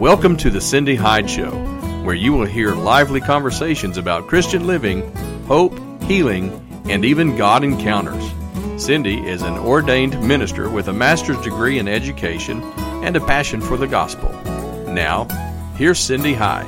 Welcome to the Cindy Hyde Show, where you will hear lively conversations about Christian living, hope, healing, and even God encounters. Cindy is an ordained minister with a master's degree in education and a passion for the gospel. Now, here's Cindy Hyde.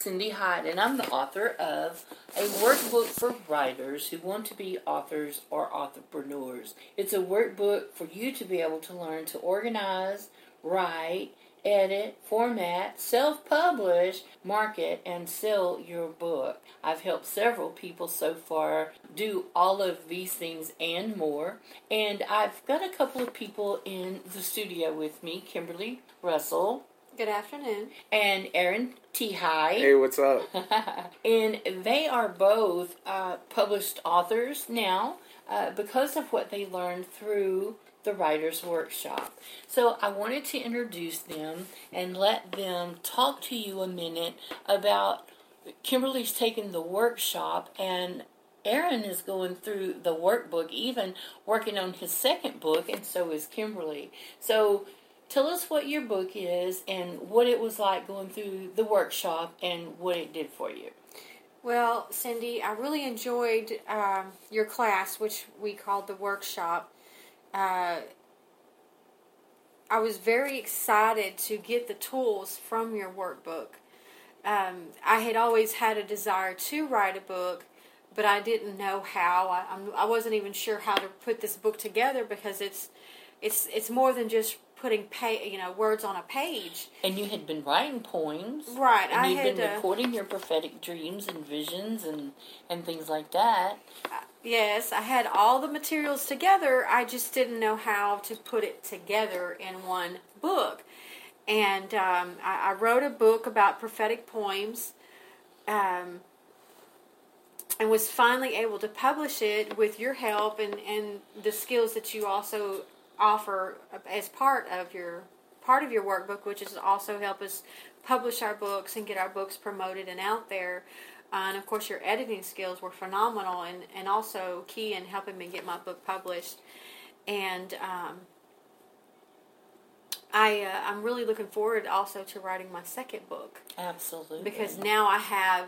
Cindy Hyde, and I'm the author of a workbook for writers who want to be authors or entrepreneurs. It's a workbook for you to be able to learn to organize, write, edit, format, self publish, market, and sell your book. I've helped several people so far do all of these things and more. And I've got a couple of people in the studio with me Kimberly Russell. Good afternoon. And Aaron T. High. Hey, what's up? and they are both uh, published authors now uh, because of what they learned through the Writers Workshop. So I wanted to introduce them and let them talk to you a minute about Kimberly's taken the workshop and Aaron is going through the workbook, even working on his second book, and so is Kimberly. So tell us what your book is and what it was like going through the workshop and what it did for you. Well, Cindy, I really enjoyed um, your class, which we called the workshop. Uh, I was very excited to get the tools from your workbook. Um, I had always had a desire to write a book, but I didn't know how. I, I wasn't even sure how to put this book together because it's it's it's more than just putting pay, you know words on a page. And you had been writing poems, right? And I you'd had been uh, recording your prophetic dreams and visions and and things like that. Yes, I had all the materials together. I just didn't know how to put it together in one book. And um, I, I, wrote a book about prophetic poems um, and was finally able to publish it with your help and, and the skills that you also offer as part of your part of your workbook, which is also help us publish our books and get our books promoted and out there. Uh, and of course, your editing skills were phenomenal and, and also key in helping me get my book published. And um, I, uh, I'm really looking forward also to writing my second book. Absolutely. Because now I have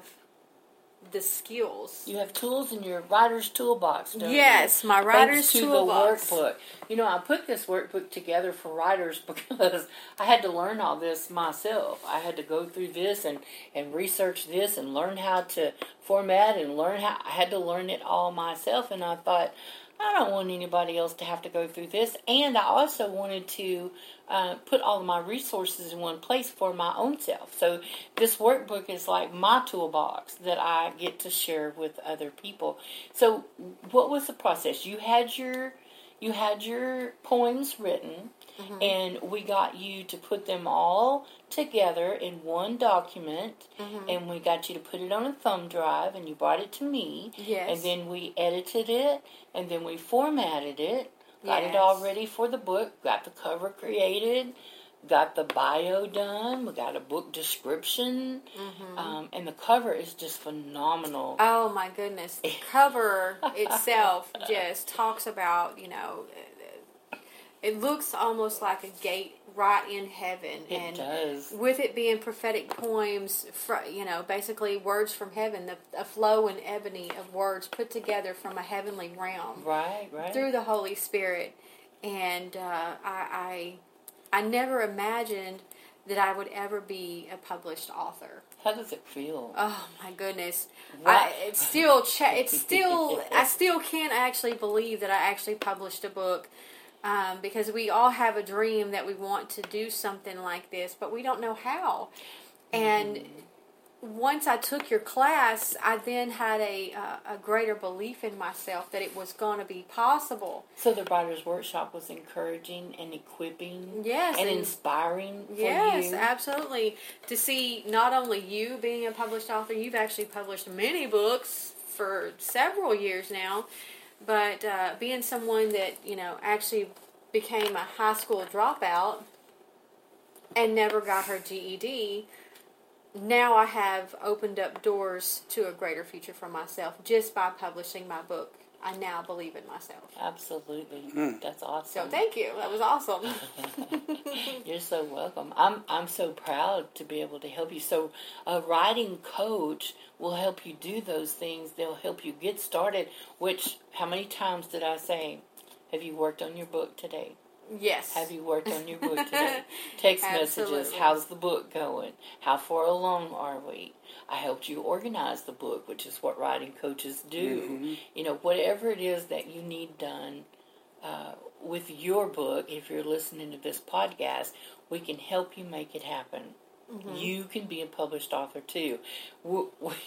the skills. You have tools in your writer's toolbox, don't yes, you? my writer's Thanks to toolbox. the workbook. You know, I put this workbook together for writers because I had to learn all this myself. I had to go through this and, and research this and learn how to format and learn how I had to learn it all myself and I thought I don't want anybody else to have to go through this. And I also wanted to uh, put all of my resources in one place for my own self. So this workbook is like my toolbox that I get to share with other people. So what was the process? You had your you had your poems written Mm-hmm. and we got you to put them all together in one document Mm-hmm. and we got you to put it on a thumb drive and you brought it to me Yes. and then we edited it and then we formatted it got it all ready for the book got the cover created got the bio done we got a book description um, and the cover is just phenomenal Oh my goodness. The cover itself just talks about, you know, it looks almost like a gate right in heaven. It and does. with it being prophetic poems, fr- you know, basically words from heaven, the, a flow and ebony of words put together from a heavenly realm right right through the Holy Spirit. And uh, I, I, I never imagined that I would ever be a published author. how does it feel Oh my goodness! What? I, it's still cha- it's still I still can't actually believe that I actually published a book um, because we all have a dream that we want to do something like this, but we don't know how. And once I took your class, I then had a uh, a greater belief in myself that it was going to be possible. So the writers' workshop was encouraging and equipping, Yes, and, and- inspiring for Yes, absolutely. To see not only you being a published author, you've actually published many books for several years now, but uh, being someone that you know actually became a high school dropout and never got her GED. Now I have opened up doors to a greater future for myself just by publishing my book I now believe in myself. Absolutely, Hmm. that's awesome. So thank you. That was awesome. You're so welcome. I'm I'm so proud to be able to help you. So a writing coach will help you do those things. They'll help you get started. Which how many times did I say? Have you worked on your book today? Yes. Have you worked on your book today? Text messages. How's the book going? How far along are we? I helped you organize the book, which is what writing coaches do. You know, whatever it is that you need done uh, with your book, if you're listening to this podcast, we can help you make it happen. You can be a published author too. W- w-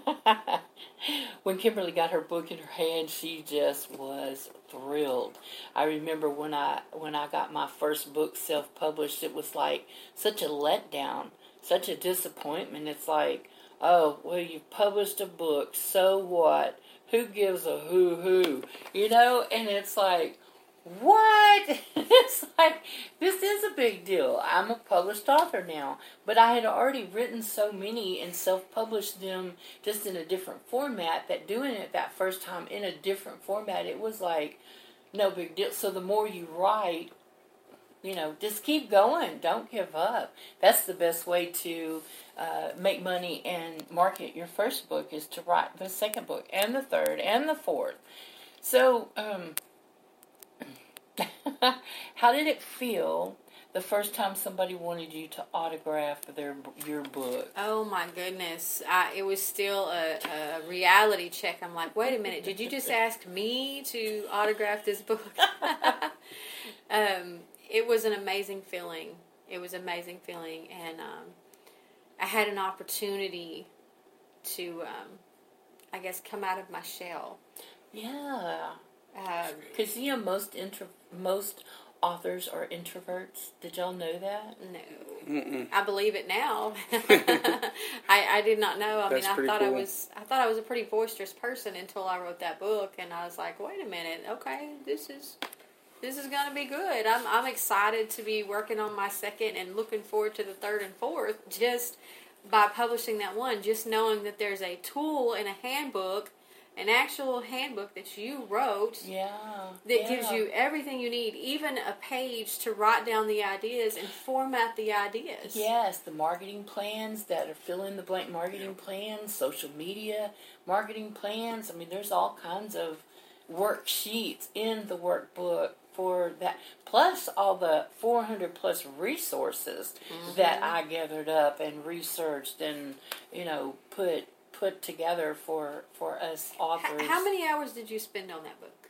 when Kimberly got her book in her hand, she just was thrilled. I remember when I when I got my first book self published, it was like such a letdown, such a disappointment. It's like, oh, well, you've published a book, so what? Who gives a who who? You know, and it's like, what? it's like this is a big deal. I'm a published author now, but I had already written so many and self-published them just in a different format. That doing it that first time in a different format, it was like no big deal. So the more you write, you know, just keep going. Don't give up. That's the best way to uh, make money and market your first book is to write the second book and the third and the fourth. So, um, how did it feel the first time somebody wanted you to autograph their your book? Oh my goodness! I, it was still a, a reality check. I'm like, wait a minute, did you just ask me to autograph this book? um, it was an amazing feeling. It was an amazing feeling, and um, I had an opportunity to, um, I guess, come out of my shell. Yeah, Um, because you know most intro most authors are introverts. Did y'all know that? No, I believe it now. I, I did not know. I That's mean, I pretty thought I was I thought I was a pretty boisterous person until I wrote that book, and I was like, wait a minute, okay, this is this is gonna be good. I'm I'm excited to be working on my second and looking forward to the third and fourth. Just by publishing that one, just knowing that there's a tool and a handbook, an actual handbook that you wrote Yeah, that yeah. gives you everything you need, even a page to write down the ideas and format the ideas. Yes, the marketing plans that are fill in the blank marketing plans, social media marketing plans. I mean, there's all kinds of worksheets in the workbook for that, plus all the 400 plus resources that mm-hmm. I gathered up and researched and you know put put together for for us authors. how many hours did you spend on that book?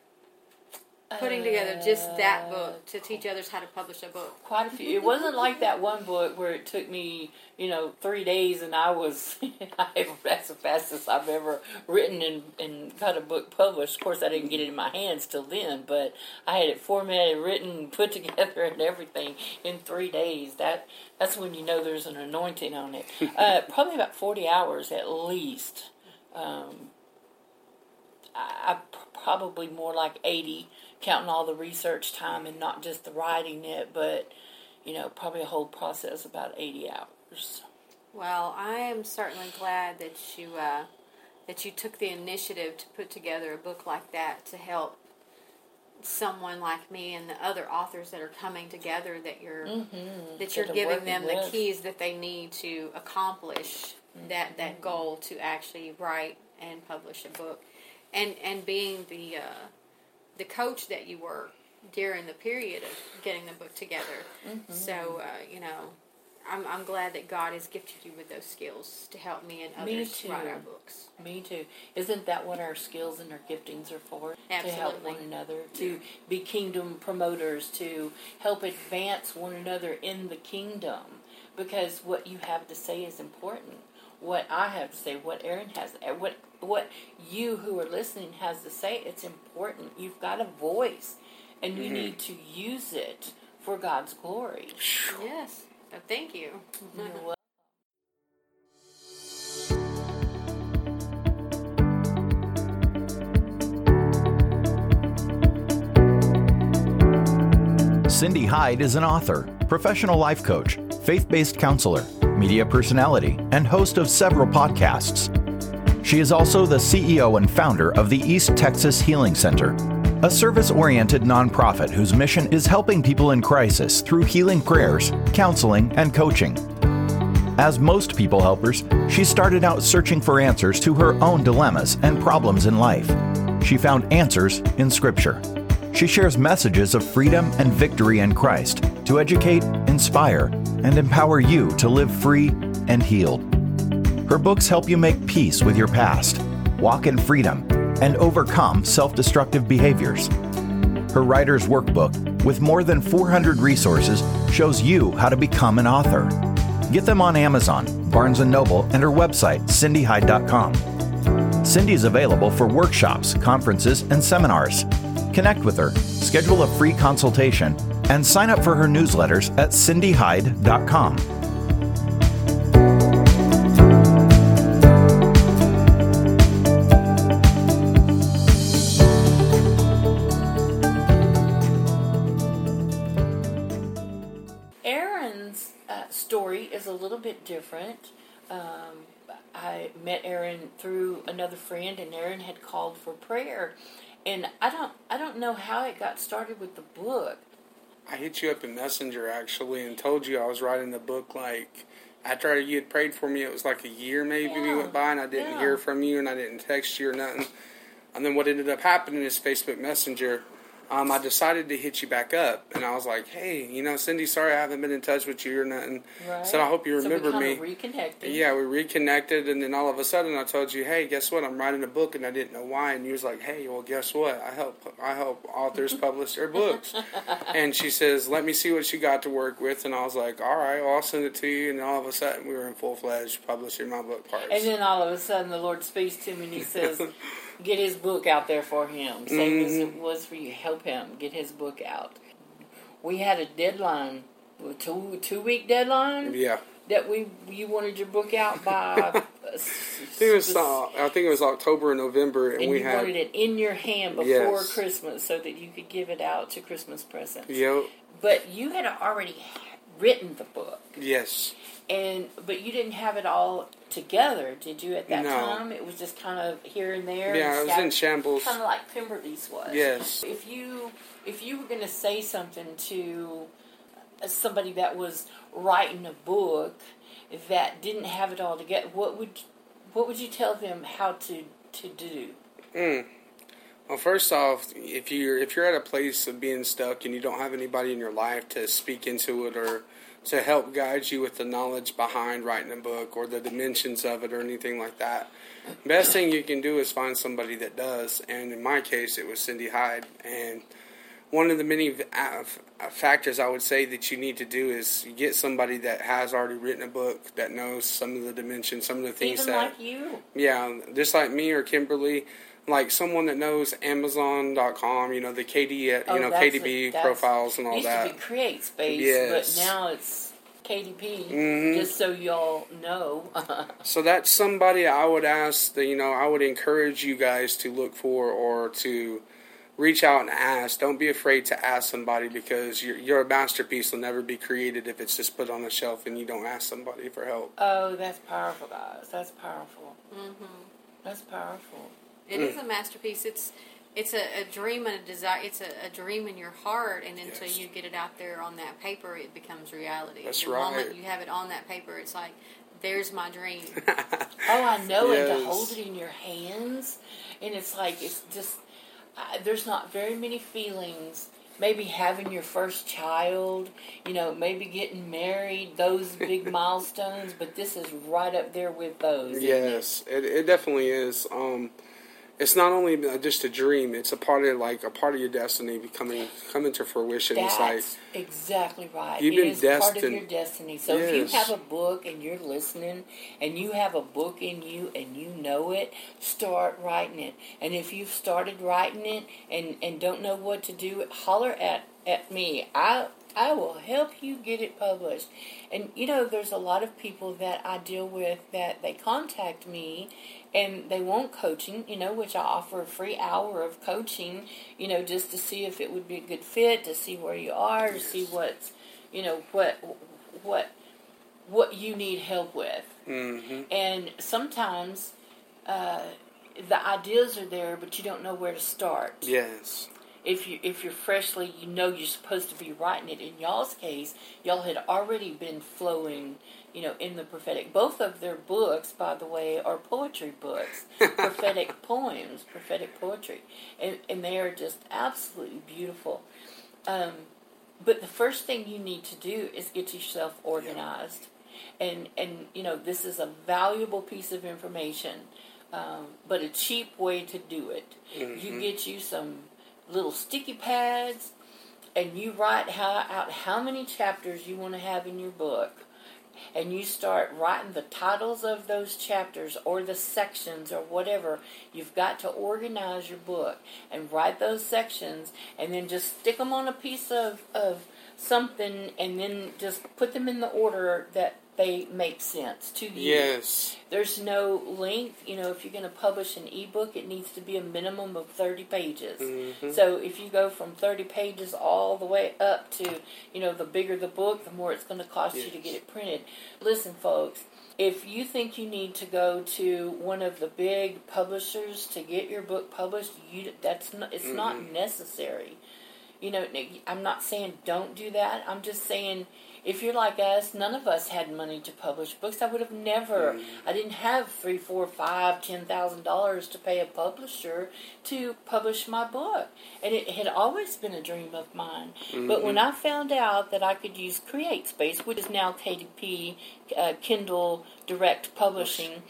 Putting together just that book to teach others how to publish a book. quite a few. It wasn't like that one book where it took me, you know, three days and I was, that's the fastest I've ever written and, and got a book published. Of course, I didn't get it in my hands till then, but I had it formatted, written, put together, and everything in three days. That That's when you know there's an anointing on it. Uh, probably about 40 hours at least. Um, I, I probably more like 80 counting all the research time and not just the writing it but you know probably a whole process about 80 hours. Well, I am certainly glad that you uh, that you took the initiative to put together a book like that to help someone like me and the other authors that are coming together that you're that you're That giving them the with. keys that they need to accomplish that that goal to actually write and publish a book. And and being the uh, the coach that you were during the period of getting the book together. So uh, you know I'm, I'm glad that God has gifted you with those skills to help me and Me others write our books. me too. Isn't that what our skills and our giftings are for? To help one another to be kingdom promoters to help advance one another in the kingdom. Because what you have to say is important what i have to say what aaron has what what you who are listening has to say it's important you've got a voice and you mm-hmm. need to use it for god's glory Yes. So thank you. You're Cindy Hyde is an author, professional life coach, faith based counselor, media personality, and host of several podcasts. She is also the CEO and founder of the East Texas Healing Center, a service oriented nonprofit whose mission is helping people in crisis through healing prayers, counseling, and coaching. As most people helpers, she started out searching for answers to her own dilemmas and problems in life. She found answers in Scripture. She shares messages of freedom and victory in Christ to educate, inspire, and empower you to live free and healed. Her books help you make peace with your past, walk in freedom, and overcome self destructive behaviors. Her writer's workbook, with more than 400 resources, shows you how to become an author. Get them on Amazon, Barnes & Noble, and her website, cindyhyde.com. Cindy is available for workshops, conferences, and seminars. Connect with her, schedule a free consultation, and sign up for her newsletters at cindyhyde.com. Aaron's uh, story is a little bit different. Um, I met Aaron through another friend, and Aaron had called for prayer, and I don't I don't know how it got started with the book. I hit you up in Messenger actually and told you I was writing the book like after you had prayed for me. It was like a year maybe we went by and I didn't Yeah. hear from you and I didn't text you or nothing. And then what ended up happening is Facebook Messenger. Um, I decided to hit you back up and I was like, hey, you know, Cindy, sorry I haven't been in touch with you or nothing. Right. So I hope you So remember me. kinda reconnected. Yeah, we reconnected, and then all of a sudden, I told you, "Hey, guess what? I'm writing a book, and I didn't know why." And you was like, "Hey, well, guess what? I help I help authors publish their books." and she says, "Let me see what you got to work with." And I was like, "All right, well, I'll send it to you." And all of a sudden, we were in full fledged publishing my book parts. And then all of a sudden, the Lord speaks to me and He says, "Get his book out there for him. Same as Mm-hmm. it was for you. Help him get his book out." We had a deadline, a two two week deadline yeah, that we you wanted your book out by. I think it was uh, I think it was October and November, and, and we you had wanted it in your hand before Yes. Christmas so that you could give it out to Christmas presents. yep, But you had already written the book, yes, and but you didn't have it all together, did you? At that No. time, it was just kind of here and there. yeah, it was in shambles. kind of like Kimberly's was. Yes. If you if you were going to say something to somebody that was writing a book that didn't have it all together, what would what would you tell them how to to do? Mm. Well, first off, if you're if you're at a place of being stuck and you don't have anybody in your life to speak into it or to help guide you with the knowledge behind writing a book or the dimensions of it or anything like that, best thing you can do is find somebody that does. And in my case, it was Cindy Hyde. And one of the many factors I would say that you need to do is get somebody that has already written a book that knows some of the dimensions, some of the things Even that like you. yeah, just like me or Kimberly, like someone that knows Amazon.com, you know, the KD, uh, you Oh, know, KDP. That's- profiles and all used that. to be Create Space, Yes. but now it's KDP. Mhm. Just so y'all know. So that's somebody I would ask that, you know, I would encourage you guys to look for or to reach out and ask. Don't be afraid to ask somebody because your, your masterpiece will never be created if it's just put on a shelf and you don't ask somebody for help. oh, that's powerful, guys. That's powerful. Mm-hmm. That's powerful. It is a masterpiece. It's it's a, a dream and a desire. It's a, a dream in your heart, and until Yes. you get it out there on that paper, it becomes reality. That's the right. moment you have it on that paper, it's like, there's my dream. Oh, I know, and to hold it in your hands, and it's like it's just uh, there's not very many feelings. Maybe having your first child, you know, maybe getting married, those big milestones, but this is right up there with those. isn't it? Yes, it, it definitely is. Um, it's not only just a dream; it's a part of like a part of your destiny becoming coming to fruition. it's like exactly right. You've It been is part of destined- your destiny. So if you have a book and you're listening and you have a book in you and you know it, start writing it. And if you've started writing it and, and don't know what to do, holler at, at me. I I will help you get it published. And you know, there's a lot of people that I deal with that they contact me and they want coaching, you know, which I offer a free hour of coaching, you know, just to see if it would be a good fit, to see where you are, to see what's, you know, what what what you need help with. hmm And sometimes uh, the ideas are there, but you don't know where to start. Yes. If you if you're freshly, you know you're supposed to be writing it. In y'all's case, y'all had already been flowing, you know, in the prophetic. Both of their books, by the way, are poetry books, prophetic poems, prophetic poetry, and and they are just absolutely beautiful. Um, but the first thing you need to do is get yourself organized, and and you know this is a valuable piece of information, um, but a cheap way to do it. You get you some little sticky pads, and you write how, out how many chapters you want to have in your book. And you start writing the titles of those chapters or the sections or whatever. You've got to organize your book and write those sections and then just stick them on a piece of, of something and then just put them in the order that they make sense to you. Yes. There's no length. You know, if you're going to publish an ebook, it needs to be a minimum of 30 pages. Mhm. So if you go from 30 pages all the way up to, you know, the bigger the book, the more it's going to cost you to get it printed. Listen, folks, if you think you need to go to one of the big publishers to get your book published, you that's not, it's not necessary. You know, I'm not saying don't do that. I'm just saying if you're like us, none of us had money to publish books. I would have never. I didn't have three, four, five, ten thousand dollars to pay a publisher to publish my book, and it had always been a dream of mine. But when I found out that I could use CreateSpace, which is now KDP, uh, Kindle Direct Publishing,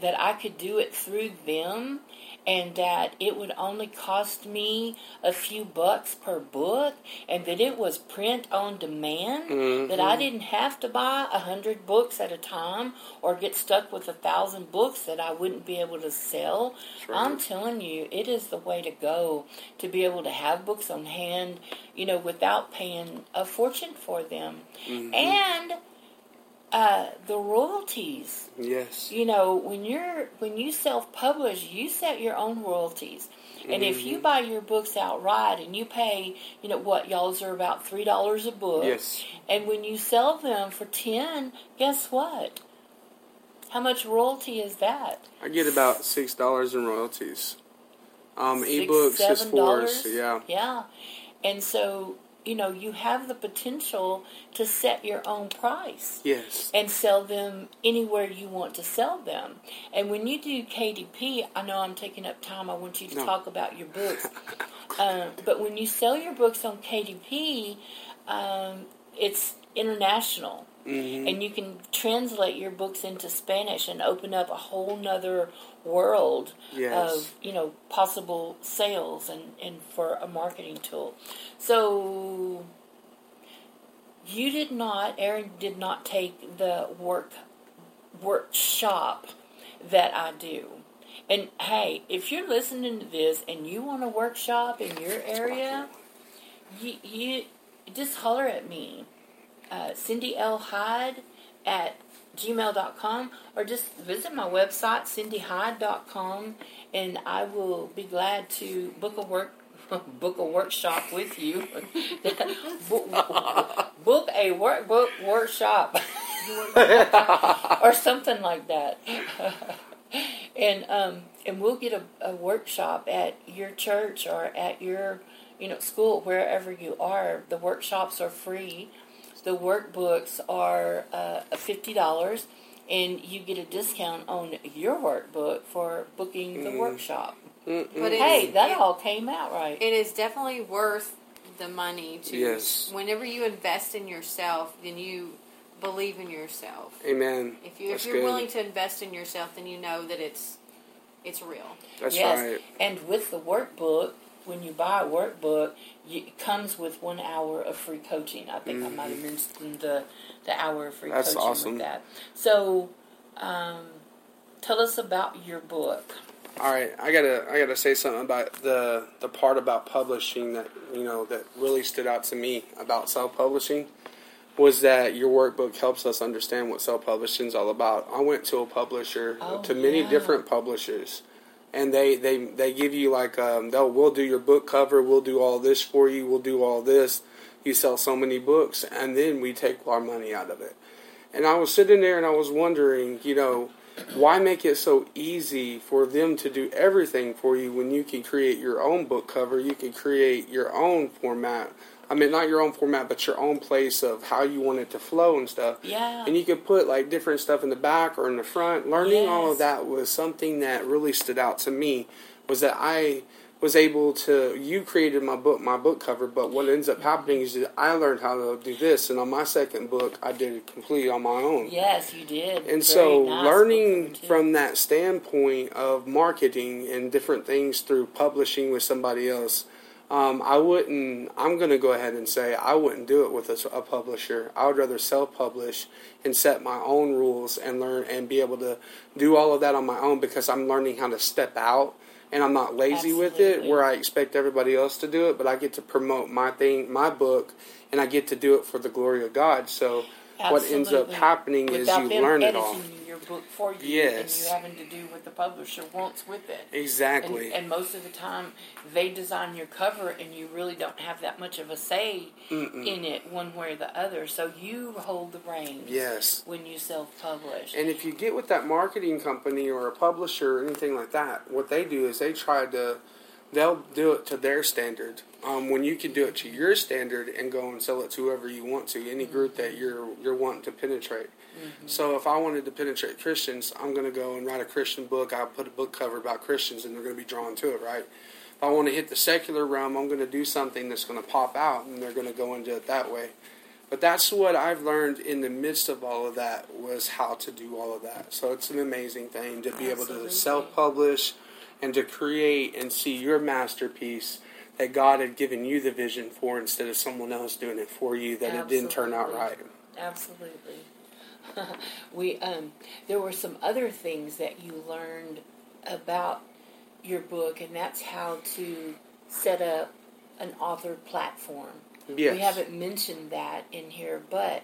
that I could do it through them and that it would only cost me a few bucks per book and that it was print on demand that i mm-hmm. didn't have to buy a hundred books at a time or get stuck with a thousand books that i wouldn't be able to sell. I'm telling you it is the way to go to be able to have books on hand you know without paying a fortune for them. Mm-hmm. And uh, the royalties Yes. you know when you're when you self-publish you set your own royalties and if you buy your books outright and you pay you know what y'all's are about three dollars a book Yes. and when you sell them for ten guess what how much royalty is that I get about six dollars in royalties. Um, Six, ebooks is four. So yeah. yeah and so you know you have the potential to set your own price Yes. and sell them anywhere you want to sell them. And when you do KDP, I know I'm taking up time. I want you to No. talk about your books. um, but when you sell your books on KDP, um, it's international. Mm-hmm. And you can translate your books into Spanish and open up a whole nother world Yes. of you know possible sales and, and for a marketing tool. So you did not, Aaron did not take the work workshop that I do. And hey, if you're listening to this and you want a workshop in your area, you, you just holler at me. Uh, Cindy L. Hyde at gmail.com or just visit my website, cindyhyde.com, and I will be glad to book a work book a workshop with you. book, a workbook workshop or something like that. and um, and we'll get a, a workshop at your church or at your you know school wherever you are. The workshops are free. The workbooks are uh, fifty dollars, and you get a discount on your workbook for booking the workshop. But Hey, that it, all came out right. it is definitely worth the money to. Yes. Whenever you invest in yourself, then you believe in yourself. Amen. If you That's if you're good. willing to invest in yourself, then you know that it's it's real. That's yes, right. and with the workbook, when you buy a workbook, it comes with one hour of free coaching. I think I might have mentioned the the hour of free Mm-hmm. That's coaching awesome. with that. So, um, tell us about your book. All right, I gotta I gotta say something about the the part about publishing that you know that really stood out to me about self publishing was that your workbook helps us understand what self publishing is all about. I went to a publisher Oh, to many yeah. different publishers, and they they they give you like um, they'll we'll do your book cover, we'll do all this for you, we'll do all this. You sell so many books, and then we take our money out of it. And I was sitting there and I was wondering, you know, why make it so easy for them to do everything for you when you can create your own book cover? You can create your own format. I mean, not your own format, but your own place of how you want it to flow and stuff. Yeah. And you could put like different stuff in the back or in the front. Learning all of that was something that really stood out to me. Was that I was able to you created my book my book cover but what ends up happening is that i learned how to do this and on my second book i did it completely on my own Yes, you did. and Very so nice learning book cover, too. from that standpoint of marketing and different things through publishing with somebody else um, i wouldn't i'm going to go ahead and say i wouldn't do it with a, a publisher. I would rather self-publish and set my own rules and learn and be able to do all of that on my own because i'm learning how to step out and i'm not lazy with it where i expect everybody else to do it but i get to promote my thing my book and i get to do it for the glory of god. So what ends up Absolutely. happening is you learn it all your book for you, Yes. and you having to do what the publisher wants with it. exactly And, and most of the time, they design your cover, and you really don't have that much of a say in it, one way or the other. So you hold the reins. Yes. When you self-publish. And if you get with that marketing company or a publisher or anything like that, what they do is they try to, they'll do it to their standard. Um, when you can do it to your standard and go and sell it to whoever you want to, any group that you're you're wanting to penetrate. So if I wanted to penetrate Christians, I'm going to go and write a Christian book. I'll put a book cover about Christians, and they're going to be drawn to it, right? If I want to hit the secular realm, I'm going to do something that's going to pop out, and they're going to go into it that way. But that's what I've learned in the midst of all of that was how to do all of that. So it's an amazing thing to be able to self-publish and to create and see your masterpiece that God had given you the vision for instead of someone else doing it for you that it didn't turn out right. Absolutely. Absolutely. we um, there were some other things that you learned about your book, and that's how to set up an author platform. Yes. We haven't mentioned that in here, but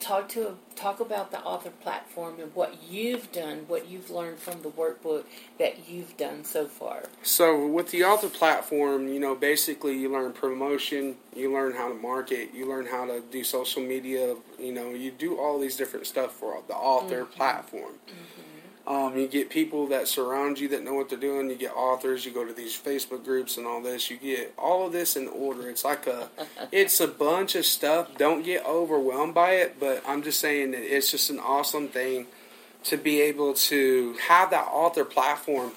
talk to talk about the author platform and what you've done, what you've learned from the workbook that you've done so far. So with the author platform, you know, basically you learn promotion, you learn how to market, you learn how to do social media, you know, you do all these different stuff for the author mm-hmm. platform. Mm-hmm. Um, you get people that surround you that know what they're doing. You get authors. You go to these Facebook groups and all this. You get all of this in order. It's like a, it's a bunch of stuff. Don't get overwhelmed by it. But I'm just saying that it's just an awesome thing to be able to have that author platform.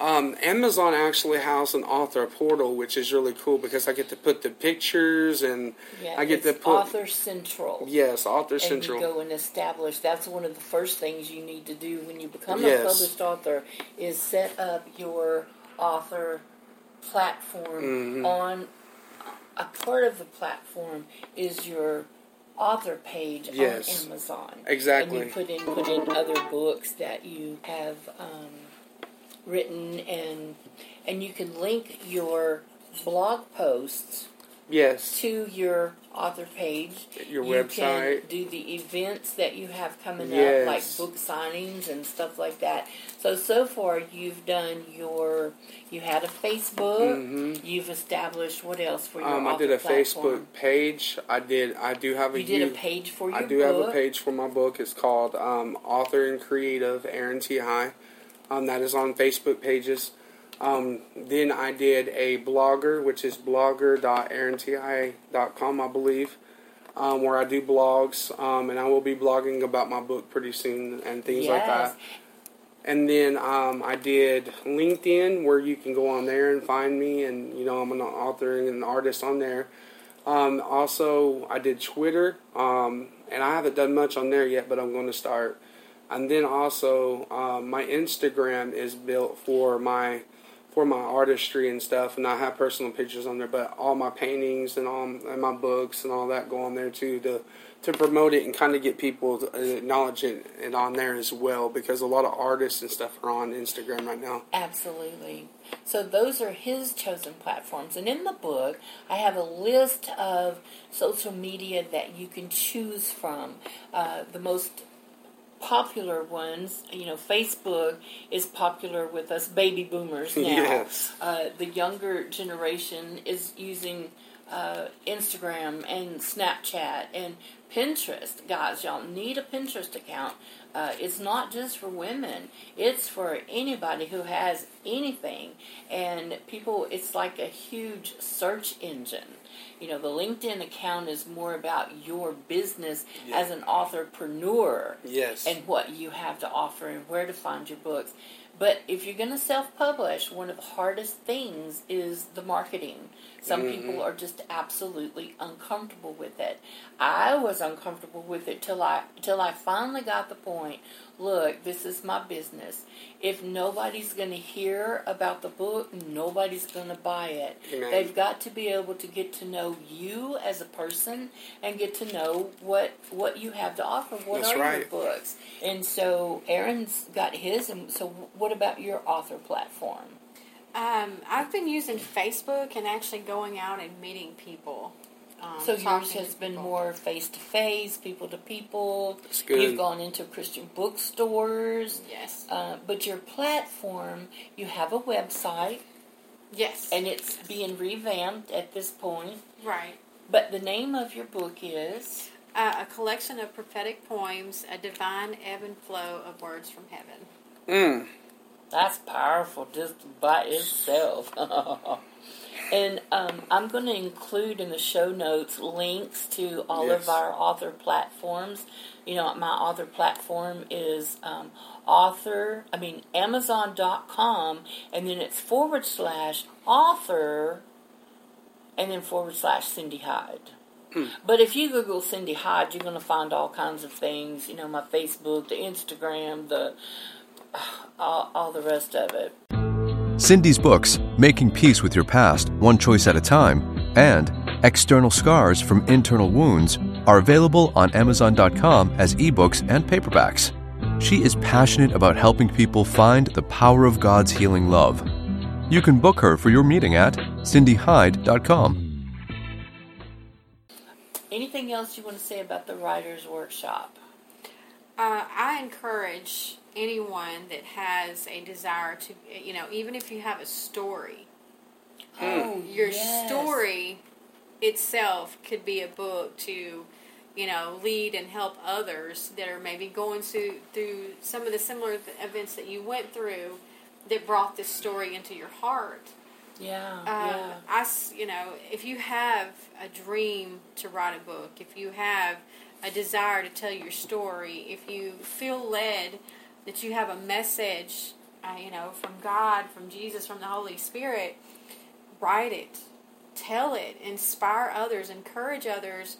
Um, Amazon actually has an author portal, which is really cool because I get to put the pictures and Yeah, I get to put Author Central. yes, Author and Central. you go and establish. That's one of the first things you need to do when you become Yes. a published author is set up your author platform Mm-hmm. on a part of the platform is your author page Yes. on Amazon. Exactly. And you put in put in other books that you have um, written and and you can link your blog posts yes, to your author page. Your you website. Can do the events that you have coming Yes. up, like book signings and stuff like that. So so far you've done your you had a Facebook. mm-hmm. You've established what else for your um, I did a platform? Facebook page. I did. I do have a. You did a page for your I do have a page for my book. It's called um, Author and Creative Aaron T. High. Um, that is on Facebook pages. Um, then I did a blogger, which is blogger.aaronti.com, I believe, um, where I do blogs, um, and I will be blogging about my book pretty soon and things like Yes. that. And then um, I did LinkedIn, where you can go on there and find me, and you know I'm an author and an artist on there. Um, also, I did Twitter, um, and I haven't done much on there yet, but I'm going to start. And then also, um, my Instagram is built for my for my artistry and stuff, and I have personal pictures on there. But all my paintings and all and my books and all that go on there too to to promote it and kind of get people to acknowledge it and on there as well because a lot of artists and stuff are on Instagram right now. Absolutely. So those are his chosen platforms. And in the book, I have a list of social media that you can choose from. Uh, the most popular ones, you know, Facebook is popular with us baby boomers now. Yes. Uh, the younger generation is using uh, Instagram and Snapchat and Pinterest. Guys, y'all need a Pinterest account. uh, it's not just for women. It's for anybody who has anything. And people, it's like a huge search engine. You know, the LinkedIn account is more about your business Yeah. as an authorpreneur Yes. and what you have to offer and where to find your books. But if you're going to self publish, one of the hardest things is the marketing. Some mm-hmm. people are just absolutely uncomfortable with it. I was uncomfortable with it till I till I finally got the point. Look, this is my business. If nobody's going to hear about the book, nobody's going to buy it. Amen. They've got to be able to get to know you as a person and get to know what what you have to offer. What That's are your books? And so Aaron's got his. And so, what about your author platform? Um, I've been using Facebook and actually going out and meeting people. Um, So yours talking has been more face to face, people to people. That's good. You've gone into Christian bookstores. Yes. Uh, but your platform, you have a website, Yes. and it's being revamped at this point. right. But the name of your book is Uh, a collection of prophetic poems, a divine ebb and flow of words from heaven. Mm. That's powerful just by itself. and um, I'm going to include in the show notes links to all Yes. of our author platforms. You know, my author platform is um, author, I mean, Amazon.com, and then it's forward slash author, and then forward slash Cindy Hyde. But if you Google Cindy Hyde, you're going to find all kinds of things. You know, my Facebook, the Instagram, the all, all the rest of it. Cindy's books, Making Peace with Your Past, One Choice at a Time, and External Scars from Internal Wounds are available on Amazon.com as ebooks and paperbacks. She is passionate about helping people find the power of God's healing love. You can book her for your meeting at cindyhyde.com. Anything else you want to say about the writer's workshop? Uh, I encourage anyone that has a desire to, you know, even if you have a story, Oh, your yes. story itself could be a book to, you know, lead and help others that are maybe going through through some of the similar th- events that you went through that brought this story into your heart. Yeah, Um, yeah. I, s- you know, if you have a dream to write a book, if you have a desire to tell your story, if you feel led that you have a message, uh, you know, from God, from Jesus, from the Holy Spirit, write it, tell it, inspire others, encourage others,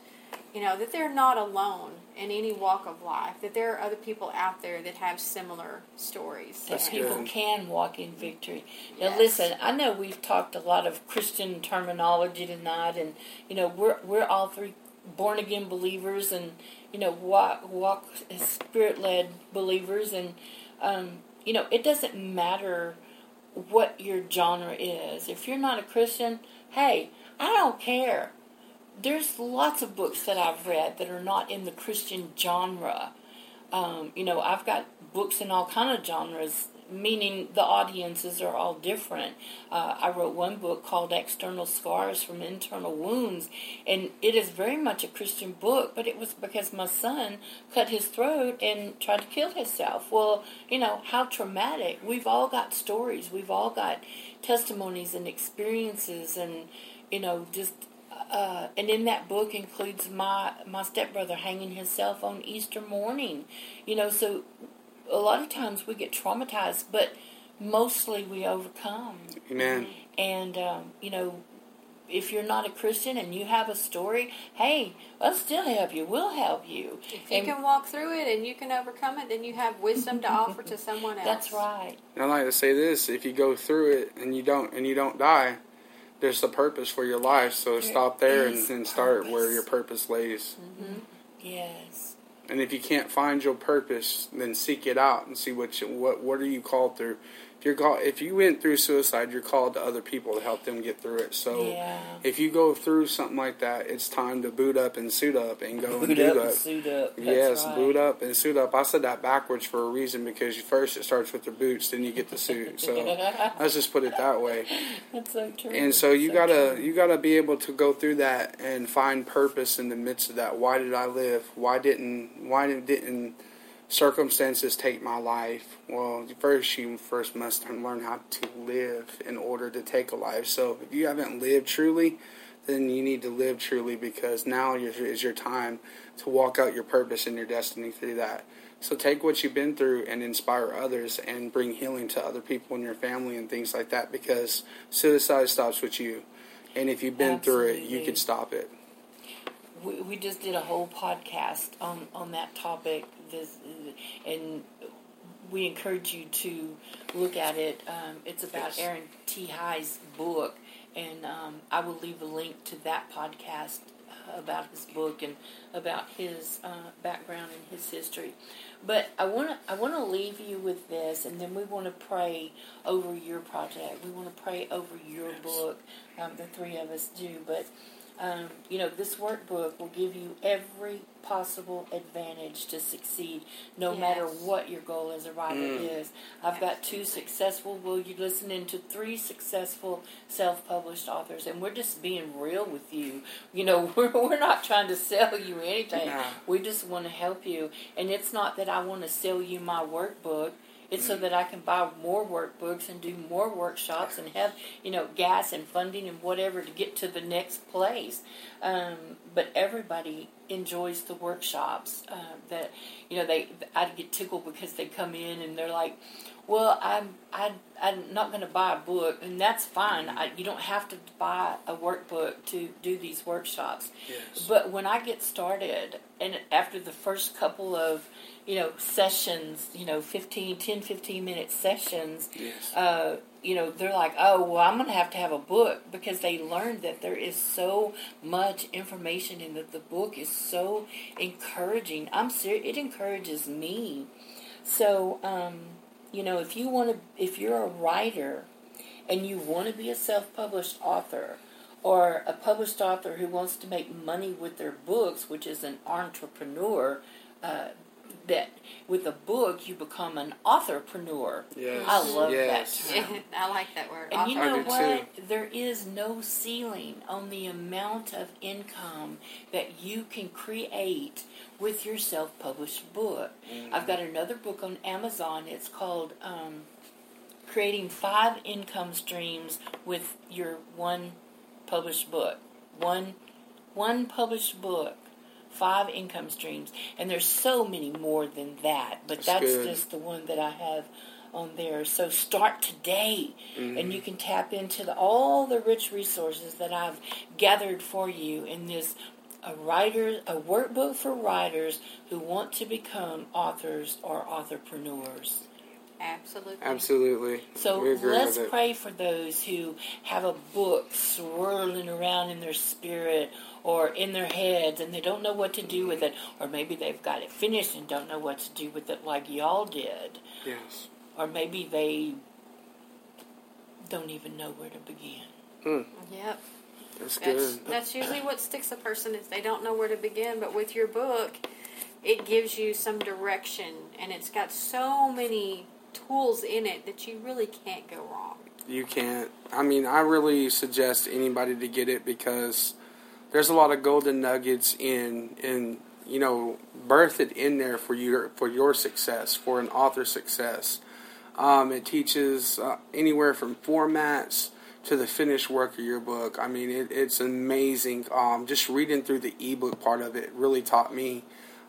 you know, that they're not alone in any walk of life, that there are other people out there that have similar stories. that people can walk in victory. Now, Yes. listen, I know we've talked a lot of Christian terminology tonight, and you know we're we're all three born again believers, and you know walk walk spirit led believers, and um, you know it doesn't matter what your genre is. If you're not a Christian, hey, I don't care. There's lots of books that I've read that are not in the Christian genre. Um, you know, I've got books in all kind of genres, meaning the audiences are all different. Uh, I wrote one book called External Scars from Internal Wounds, and it is very much a Christian book, but it was because my son cut his throat and tried to kill himself. Well, you know, how traumatic. We've all got stories, we've all got testimonies and experiences, and, you know, just uh, and in that book includes my my stepbrother hanging himself on Easter morning. You know, so a lot of times we get traumatized, but mostly we overcome. Amen. And um, you know, if you're not a Christian and you have a story, hey, let's still help you. We'll help you. If you And can walk through it and you can overcome it, then you have wisdom to offer to someone else. that's right. And I like to say this: if you go through it and you don't and you don't die, there's a purpose for your life. So stop there and, is and start where your purpose lays. Yes. And if you can't find your purpose, then seek it out and see what you, what what are you called through. If you're called, if you went through suicide, you're called to other people to help them get through it. So Yeah. if you go through something like that, it's time to boot up and suit up and go and Boot do up that. and suit up. That's yes, right. boot up and suit up. I said that backwards for a reason because first it starts with the boots, then you get the suit. So let's just put it that way. That's so true. And so you So gotta true. you gotta be able to go through that and find purpose in the midst of that. Why did I live? Why didn't why didn't circumstances take my life. Well, first you first must learn how to live in order to take a life. So if you haven't lived truly, then you need to live truly because now is your time to walk out your purpose and your destiny through that. So take what you've been through and inspire others and bring healing to other people in your family and things like that because suicide stops with you. And if you've been Absolutely. through it, you can stop it. We, we just did a whole podcast on, on that topic this, and we encourage you to look at it. Um, it's about. Aaron T. High's book, and um, I will leave a link to that podcast about his book and about his uh, background and his history. But I want to I want to leave you with this, and then we want to pray over your project. We want to pray over your book. Um, the three of us do, but um, you know, this workbook will give you every possible advantage to succeed, no yes. matter what your goal as a writer mm. is. I've got two successful, well, you listen listening to three successful self published authors, and we're just being real with you. You know, we're, we're not trying to sell you anything, no. we just want to help you. And it's not that I want to sell you my workbook. It's so that I can buy more workbooks and do more workshops and have you know gas and funding and whatever to get to the next place. Um, but everybody enjoys the workshops. Uh, that you know they I get tickled because they come in and they're like, well, I'm I I'm not going to buy a book, and that's fine. I, you don't have to buy a workbook to do these workshops. Yes. But when I get started, and after the first couple of you know sessions, you know 15, 10, 15 minute sessions, yes. uh, you know they're like, oh well, I'm going to have to have a book because they learned that there is so much information in that the book is so encouraging. I'm serious; it encourages me. So. Um, you know, if you want to, if you're a writer and you want to be a self-published author or a published author who wants to make money with their books, which is an entrepreneur, uh, that with a book you become an authorpreneur. Yes. I love yes. that term. I like that word. And Author. you know what? Too. There is no ceiling on the amount of income that you can create with your self-published book. Mm-hmm. I've got another book on Amazon. It's called um, "Creating Five Income Streams with Your One Published Book." One, one published book five income streams, and there's so many more than that. But that's, that's just the one that I have on there. So start today, mm-hmm. and you can tap into the, all the rich resources that I've gathered for you in this a writer a workbook for writers who want to become authors or authorpreneurs. Absolutely. Absolutely. So let's pray for those who have a book swirling around in their spirit or in their heads and they don't know what to do with it, or maybe they've got it finished and don't know what to do with it like y'all did. Yes. Or maybe they don't even know where to begin. Hmm. Yep. That's, that's good. That's usually what sticks a person is they don't know where to begin. But with your book, it gives you some direction, and it's got so many tools in it that you really can't go wrong. You can't. I mean, I really suggest anybody to get it because there's a lot of golden nuggets in in you know birthed in there for your for your success for an author's success. Um, it teaches uh, anywhere from formats to the finished work of your book. I mean, it, it's amazing. Um, just reading through the ebook part of it really taught me.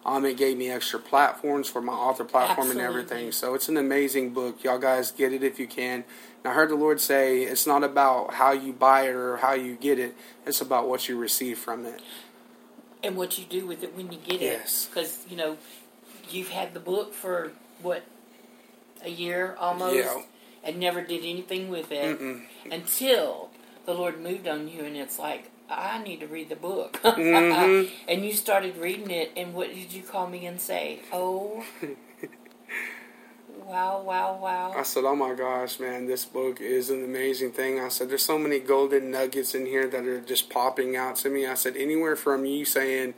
Um, it gave me extra platforms for my author platform Absolutely. and everything. So it's an amazing book. Y'all guys get it if you can. And I heard the Lord say it's not about how you buy it or how you get it. It's about what you receive from it. And what you do with it when you get yes. it. Because, you know, you've had the book for, what, a year almost? Yeah. And never did anything with it Mm-mm. until the Lord moved on you and it's like, I need to read the book. mm-hmm. and you started reading it, and what did you call me and say? Oh, wow, wow, wow. I said, oh my gosh, man, this book is an amazing thing. I said, there's so many golden nuggets in here that are just popping out to me. I said, anywhere from you saying,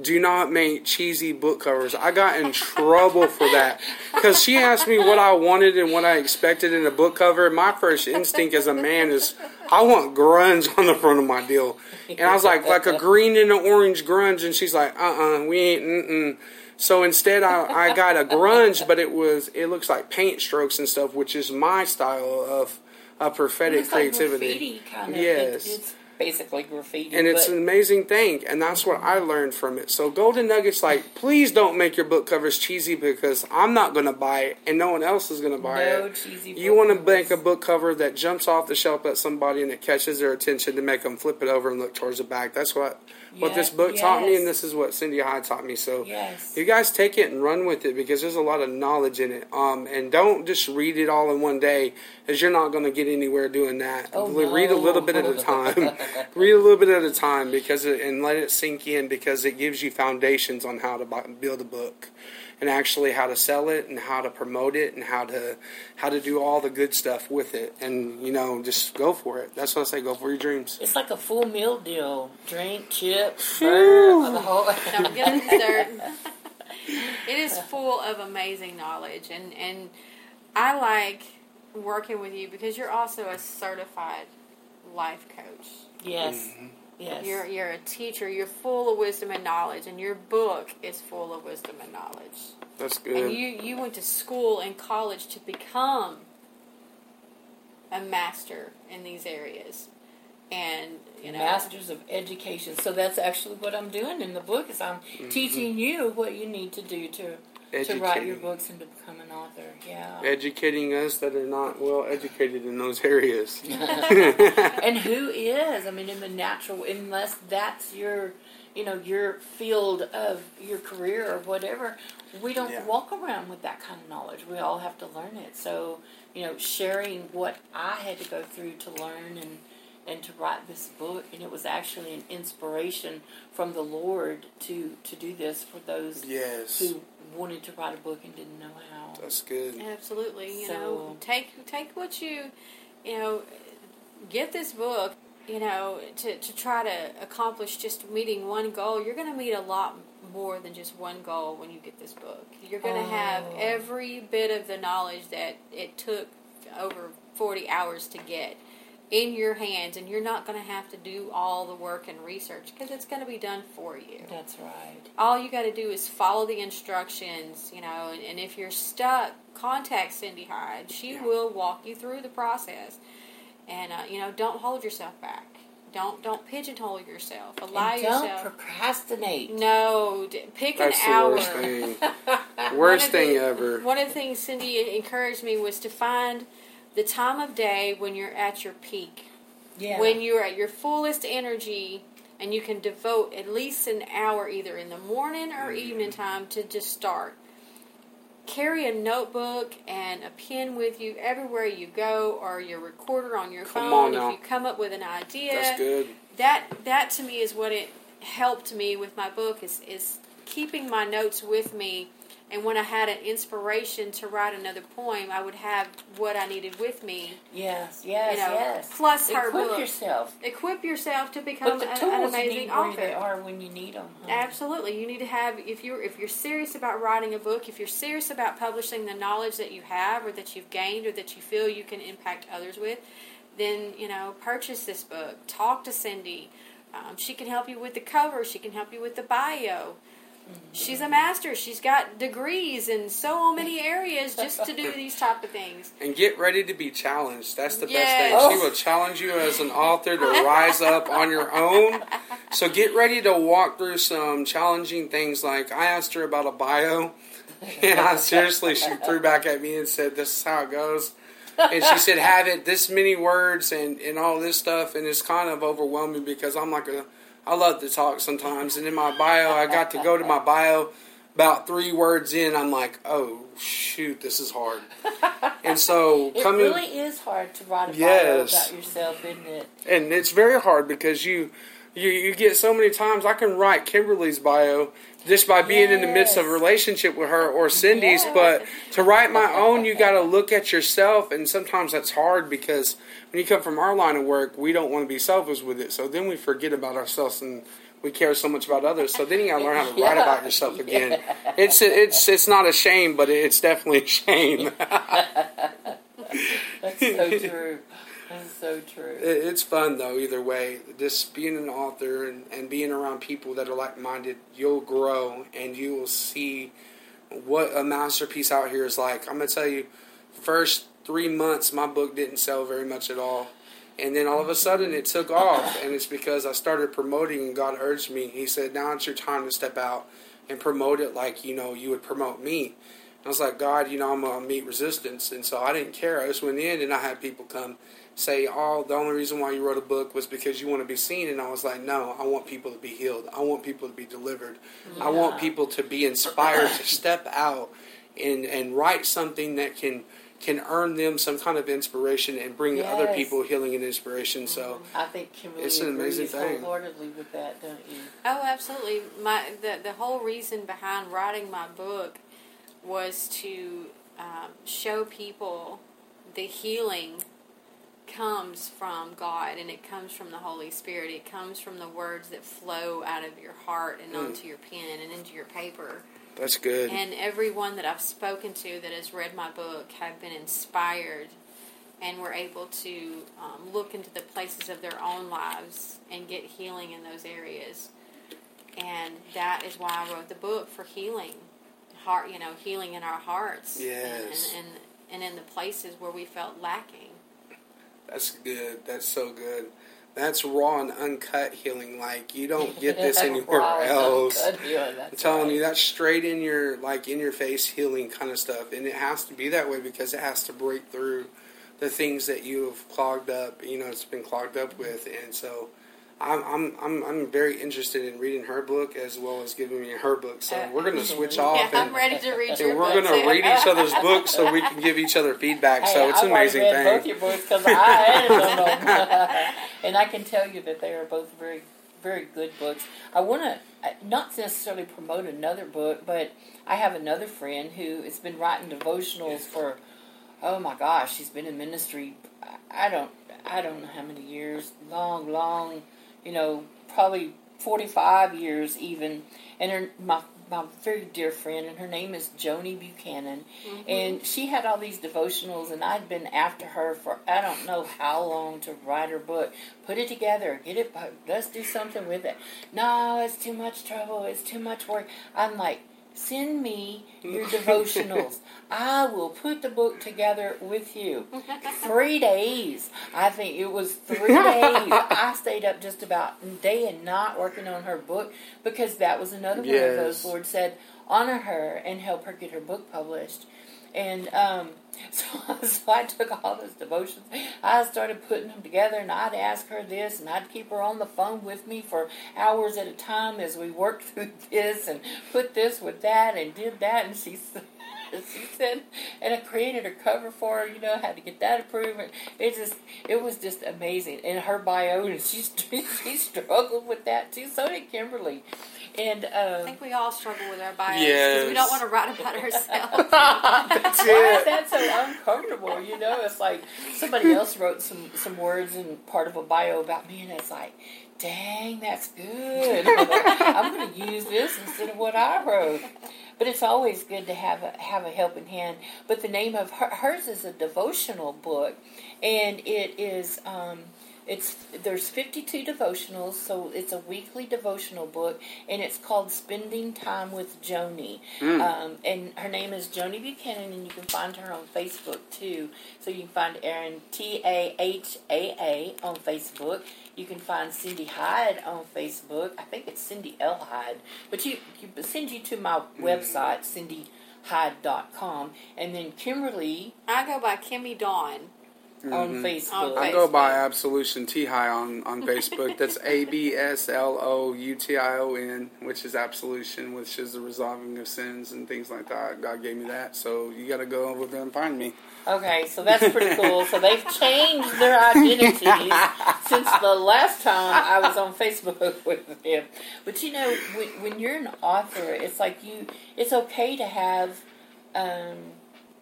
do not make cheesy book covers. I got in trouble for that because she asked me what I wanted and what I expected in a book cover. My first instinct as a man is I want grunge on the front of my deal, and I was like, like a green and an orange grunge, and she's like, uh, uh we ain't, mm So instead, I, I got a grunge, but it was it looks like paint strokes and stuff, which is my style of uh, prophetic like creativity. graffiti kind of. Yes. It, it's basically graffiti. and it's but an amazing thing and that's what i learned from it. So golden nuggets like please don't make your book covers cheesy because i'm not going to buy it and no one else is going to buy No it. cheesy you want to make a book cover that jumps off the shelf at somebody and it catches their attention to make them flip it over and look towards the back. That's what what this book taught me and this is what cindy hyde taught me so Yes. you guys take it and run with it because there's a lot of knowledge in it. Um, and don't just read it all in one day as you're not going to get anywhere doing that. Oh, read a little bit at a time. Read a little bit at a time because it, and let it sink in because it gives you foundations on how to buy, build a book and actually how to sell it and how to promote it and how to how to do all the good stuff with it and you know just go for it that's what i say go for your dreams It's like a full meal deal. Drink, chip, burger, the whole. Don't get dessert. it is full of amazing knowledge, and and I like working with you because you're also a certified life coach. yes. Mm-hmm. Yes. You're you're a teacher. You're full of wisdom and knowledge, and your book is full of wisdom and knowledge. that's good. And good you you went to school and college to become a master in these areas, and you know Masters of Education. So that's actually what I'm doing in the book. Is I'm Mm-hmm. teaching you what you need to do to to write your books and to become an author. Yeah. educating us that are not well educated in those areas and who is? I mean, in the natural, unless that's your, you know, your field of your career or whatever, we don't Yeah. walk around with that kind of knowledge. We all have to learn it. So, you know, sharing what I had to go through to learn and and to write this book, and it was actually an inspiration from the Lord to to do this for those yes who wanted to write a book and didn't know how. that's good Absolutely. You So- know, take take what you, you know, get this book. You know, to to try to accomplish just meeting one goal, you're going to meet a lot more than just one goal when you get this book. You're going to oh. have Oh. every bit of the knowledge that it took over 40 hours to get in your hands, and you're not going to have to do all the work and research because it's going to be done for you That's right. all you got to do is follow the instructions, you know, and, and if you're stuck, contact Cindy Hyde. She will walk you through the process. And uh, you know, don't hold yourself back. Don't don't pigeonhole yourself. Allow And don't yourself. procrastinate. no, d- pick that's an the hour. worst thing worst thing the- ever One of the things Cindy encouraged me was to find the time of day when you're at your peak. Yeah. when you're at your fullest energy and you can devote at least an hour either in the morning or Mm-hmm. evening time to just start. Carry a notebook and a pen with you everywhere you go or your recorder on your Come phone on if you come up with an idea. That's good. That that to me is what it helped me with my book is is keeping my notes with me and when I had an inspiration to write another poem, I would have what I needed with me. Yes, yes, You know, yes. plus her book. Equip book. yourself. Equip yourself to become a- an amazing where they author. are when you need them. Absolutely, you need to have if you're if you're serious about writing a book, if you're serious about publishing the knowledge that you have or that you've gained or that you feel you can impact others with, then you know purchase this book. Talk to Cindy. Um, she can help you with the cover. She can help you with the bio. She's a master. She's got degrees in so many areas just to do these type of things. And get ready to be challenged. That's the Yes. best thing. She will challenge you as an author to rise up on your own. So get ready to walk through some challenging things. Like I asked her about a bio, and I seriously she threw back at me and said, "This is how it goes." And she said, "Have it this many words and and all this stuff," and it's kind of overwhelming because I'm like a I love to talk sometimes, and in my bio, I got to go to my bio about three words in. I'm like, oh shoot, this is hard. And so coming. It coming, really is hard to write a bio about yourself, isn't it? and it's very hard because you, you, you get so many times. I can write Kimberly's bio just by being in the midst of a relationship with her or Cindy's, Yes. but to write my own, you got to look at yourself, and sometimes that's hard because when you come from our line of work, we don't want to be selfish with it. So then we forget about ourselves and we care so much about others. So then you got to learn how to write about yourself again. It's it's it's not a shame, but it's definitely a shame. That's so true. So true. It, it's fun though, either way. Just being an author and, and being around people that are like minded, you'll grow and you will see what a masterpiece out here is like. I'm gonna tell you, first three months my book didn't sell very much at all. And then all of a sudden it took off, and it's because I started promoting, and God urged me. He said, Now it's your time to step out and promote it like you know you would promote me. I was like, God, you know, I'm gonna meet resistance, and so I didn't care. I just went in, and I had people come say, "Oh, the only reason why you wrote a book was because you want to be seen," and I was like, "No, I want people to be healed. I want people to be delivered. I want people to be inspired to step out and and write something that can." Can earn them some kind of inspiration and bring other people healing and inspiration. So I think Kimberly It's an amazing thing. wholeheartedly with that, don't you? Oh, absolutely. My the the whole reason behind writing my book was to um, show people the healing comes from God and it comes from the Holy Spirit. It comes from the words that flow out of your heart and onto your pen and into your paper. that's good. And everyone that I've spoken to that has read my book have been inspired and were able to um, look into the places of their own lives and get healing in those areas. And that is why I wrote the book for healing, heart, you know, healing in our hearts. Yes. And, and, and, and in the places where we felt lacking. That's good. That's so good. That's raw and uncut healing. Like you don't get this anywhere else. good. I'm telling right. you, that's straight in your like in your face healing kind of stuff, and it has to be that way because it has to break through the things that you have clogged up. You know, it's been clogged up with, and so. I'm, I'm I'm I'm very interested in reading her book as well as giving me her book. So uh, we're gonna switch off Yeah, I'm and, ready to read your and we're gonna read each other's books so we can give each other feedback. Hey, so it's an I've already amazing read thing. both your books because I edited them, and I can tell you that they are both very, very good books. I want to not necessarily promote another book, but I have another friend who has been writing devotionals for, oh my gosh, she's been in ministry. I- I don't, I don't know how many years, long, long, you know, probably forty-five years even. And her, my my very dear friend, and her name is Joni Buchanan, mm-hmm. and she had all these devotionals, and I'd been after her for I don't know how long to write her book. Put it together, get it, let's do something with it. No, it's too much trouble. It's too much work. I'm like. Send me your devotionals. I will put the book together with you. Three days. I think it was three days. I stayed up just about day and night working on her book because that was another one of those. Lord said, honor her and help her get her book published. And um, so, so I took all those devotions. I started putting them together, and I'd ask her this, and I'd keep her on the phone with me for hours at a time as we worked through this and put this with that and did that. And she she said, and I created a cover for her. You know, had to get that approved. And it just, it was just amazing. And her bio, and she she struggled with that too. So did Kimberly. And I um, think we all struggle with our bios because we don't want to write about ourselves. That's Why is that so uncomfortable? You know, it's like somebody else wrote some some words in part of a bio about me, and it's like, dang, that's good. I'm going to use this instead of what I wrote. But it's always good to have a have a helping hand. But the name of her, hers is a devotional book, and it is. Um, it's there's 52 devotionals, so it's a weekly devotional book, and it's called Spending Time with Joni. Um, and her name is Joni Buchanan, and you can find her on Facebook too. So you can find Erin T A H A A on Facebook. You can find Cindy Hyde on Facebook. I think it's Cindy L Hyde, but you, you send you to my website cindyhyde.com, and then Kimberly I go by Kimmy Dawn. On Facebook. I go by Absolution T High on, on Facebook. That's A B S L O U T I O N, which is absolution, which is the resolving of sins and things like that. God gave me that, so you got to go over there and find me. Okay, so that's pretty cool. So they've changed their identities since the last time I was on Facebook with them. But you know, when, when you're an author, it's like you. It's okay to have, um,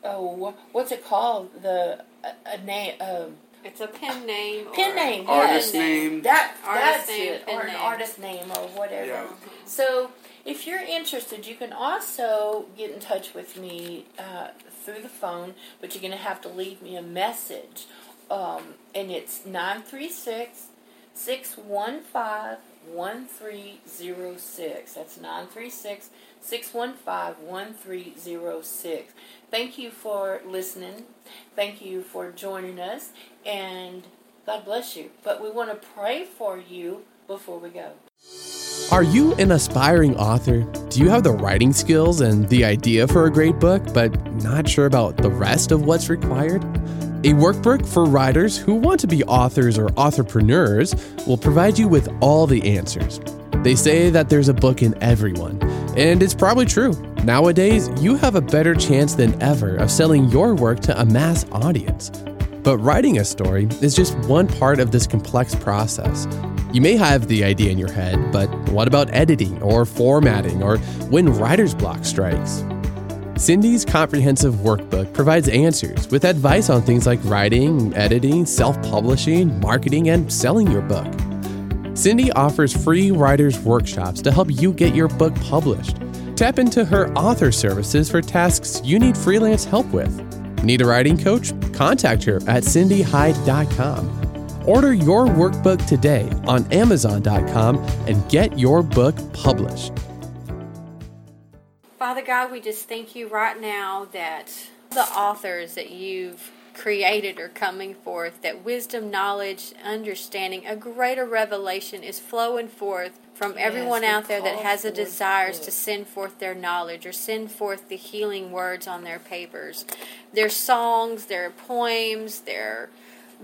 oh, what's it called? The a, a name. Um, It's a pen name. Pen or- name, Artist yes. name. that Artist that's name, it, or an name. artist name or whatever. Yeah. So if you're interested, you can also get in touch with me uh, through the phone, but you're going to have to leave me a message um, and it's 936 615 1306. That's 936 615 1306. Thank you for listening. Thank you for joining us. And God bless you. But we want to pray for you before we go. Are you an aspiring author? Do you have the writing skills and the idea for a great book, but not sure about the rest of what's required? A workbook for writers who want to be authors or authorpreneurs will provide you with all the answers. They say that there's a book in everyone, and it's probably true. Nowadays, you have a better chance than ever of selling your work to a mass audience. But writing a story is just one part of this complex process. You may have the idea in your head, but what about editing or formatting or when writer's block strikes? Cindy's comprehensive workbook provides answers with advice on things like writing, editing, self publishing, marketing, and selling your book. Cindy offers free writers' workshops to help you get your book published. Tap into her author services for tasks you need freelance help with. Need a writing coach? Contact her at cindyhyde.com. Order your workbook today on amazon.com and get your book published. Father God, we just thank you right now that the authors that you've created are coming forth, that wisdom, knowledge, understanding, a greater revelation is flowing forth from everyone out there that has a desires to send forth their knowledge or send forth the healing words on their papers. Their songs, their poems, their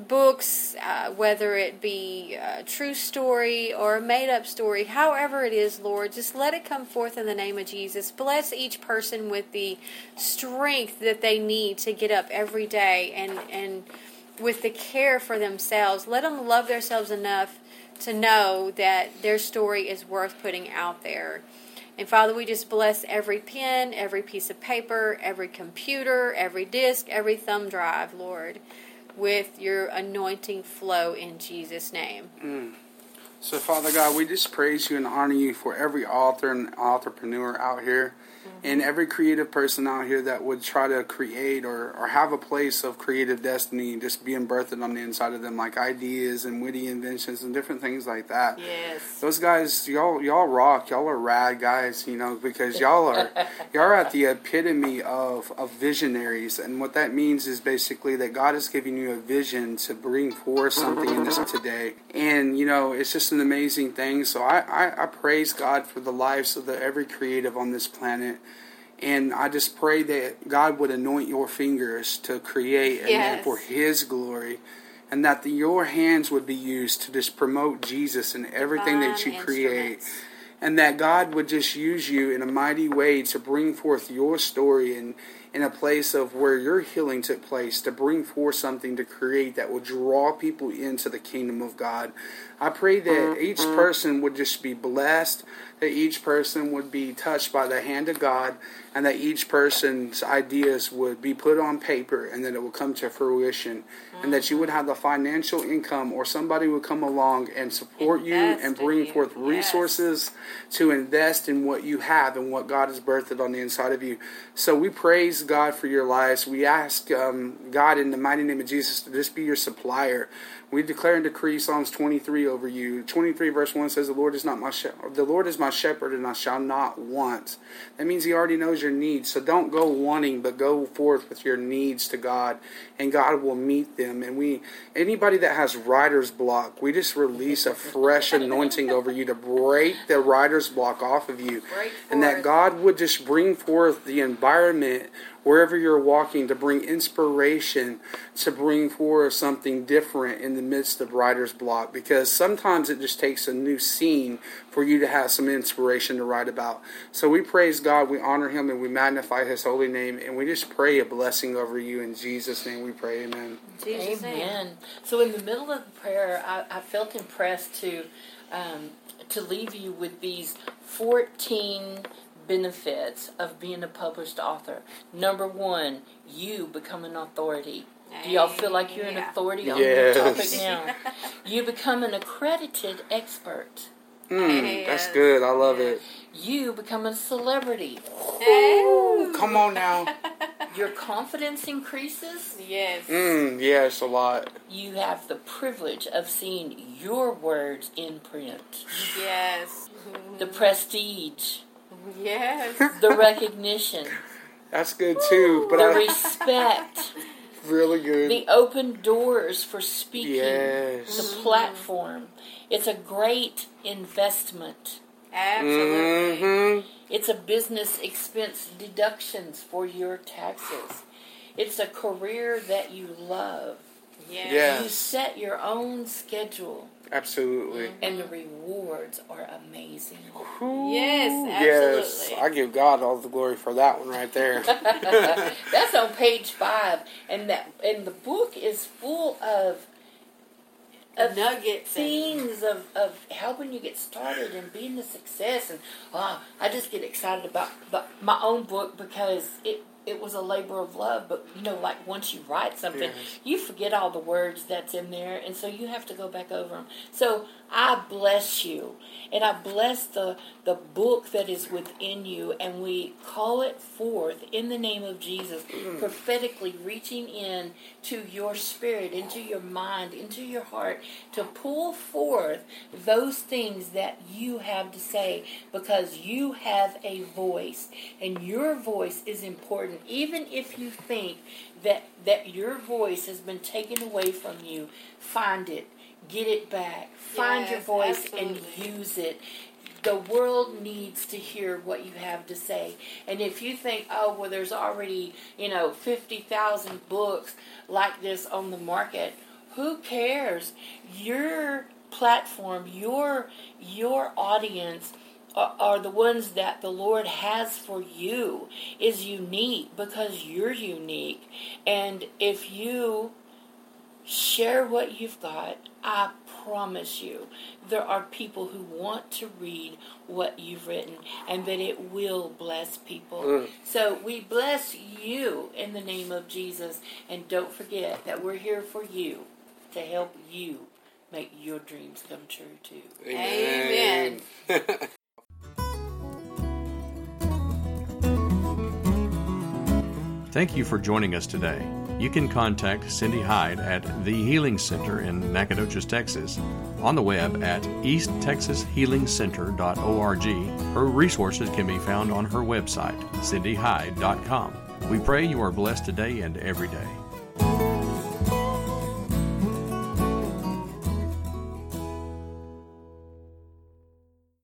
books, uh, whether it be a true story or a made up story, however it is, Lord, just let it come forth in the name of Jesus. Bless each person with the strength that they need to get up every day and, and with the care for themselves. Let them love themselves enough to know that their story is worth putting out there. And Father, we just bless every pen, every piece of paper, every computer, every disc, every thumb drive, Lord, with your anointing flow in Jesus' name. Mm. So, Father God, we just praise you and honor you for every author and entrepreneur out here and every creative person out here that would try to create or, or have a place of creative destiny just being birthed on the inside of them, like ideas and witty inventions and different things like that. Yes. Those guys, y'all, y'all rock. Y'all are rad guys, you know, because y'all are, y'all are at the epitome of, of visionaries, and what that means is basically that God is giving you a vision to bring forth something in this today, and you know, it's just an amazing thing. So I, I, I praise God for the lives of the every creative on this planet. And I just pray that God would anoint your fingers to create and Yes. for His glory, and that the, your hands would be used to just promote Jesus in everything that you create and that God would just use you in a mighty way to bring forth your story and in a place of where your healing took place to bring forth something to create that will draw people into the kingdom of God. I pray that mm-hmm. each person would just be blessed, that each person would be touched by the hand of God, and that each person's ideas would be put on paper and that it will come to fruition, and that you would mm-hmm. have the financial income or somebody would come along and support you and bring you. forth Yes. resources to invest in what you have and what God has birthed on the inside of you. So we praise God for your lives. We ask um, God in the mighty name of Jesus to just be your supplier. We declare and decree Psalms 23 over you. 23 verse 1 says, "The Lord is not my shepherd. The Lord is my shepherd, and I shall not want." That means He already knows your needs. So don't go wanting, but go forth with your needs to God, and God will meet them. And we, anybody that has writer's block, we just release a fresh anointing over you to break the writer's block off of you, and that. God would just bring forth the environment wherever you're walking to bring inspiration to bring forth something different in the midst of writer's block because sometimes it just takes a new scene for you to have some inspiration to write about so we praise god we honor him and we magnify his holy name and we just pray a blessing over you in jesus name we pray amen In Jesus' name. Amen. So in the middle of the prayer, I, I felt impressed to um, to leave you with these fourteen benefits of being a published author. Number one, you become an authority. Do y'all feel like you're an Yeah. authority on Yes. the topic now? You become an accredited expert. Mm, that's good i love it You become a celebrity. Hey. come on now your confidence increases. Yes. Mm, yes, a lot. You have the privilege of seeing your words in print. Yes. The prestige, Yes. the recognition, That's good too. But the I respect, really good. the open doors for speaking, Yes. the platform. It's a great investment. Absolutely. hmm It's a business expense deductions for your taxes. It's a career that you love. Yes. Yeah. You set your own schedule, Absolutely. and the rewards are amazing. Yes, Yes, absolutely. I give God all the glory for that one right there. That's on page five, and that and the book is full of of Nuggets and- things of, of helping you get started and being a success. And ah, I just get excited about, about my own book because it it was a labor of love. But you know, like once you write something, you forget all the words that's in there, and so you have to go back over them. So I bless you, and I bless the the book that is within you, and we call it forth in the name of Jesus, mm. prophetically reaching in to your spirit, into your mind, into your heart, to pull forth those things that you have to say, because you have a voice, and your voice is important, even if you think that that your voice has been taken away from you. Find it, get it back, find your voice, absolutely. and use it the world needs to hear what you have to say. And if you think, oh, well, there's already, you know, 50,000 books like this on the market, who cares? Your platform, your your audience are, are the ones that the Lord has for you is unique because you're unique. And if you share what you've got. I promise you, there are people who want to read what you've written and that it will bless people. Mm. So we bless you in the name of Jesus. And don't forget that we're here for you to help you make your dreams come true too. Amen. Thank you for joining us today. You can contact Cindy Hyde at The Healing Center in Nacogdoches, Texas, on the web at easttexashealingcenter.org. Her resources can be found on her website, cindyhyde.com. We pray you are blessed today and every day.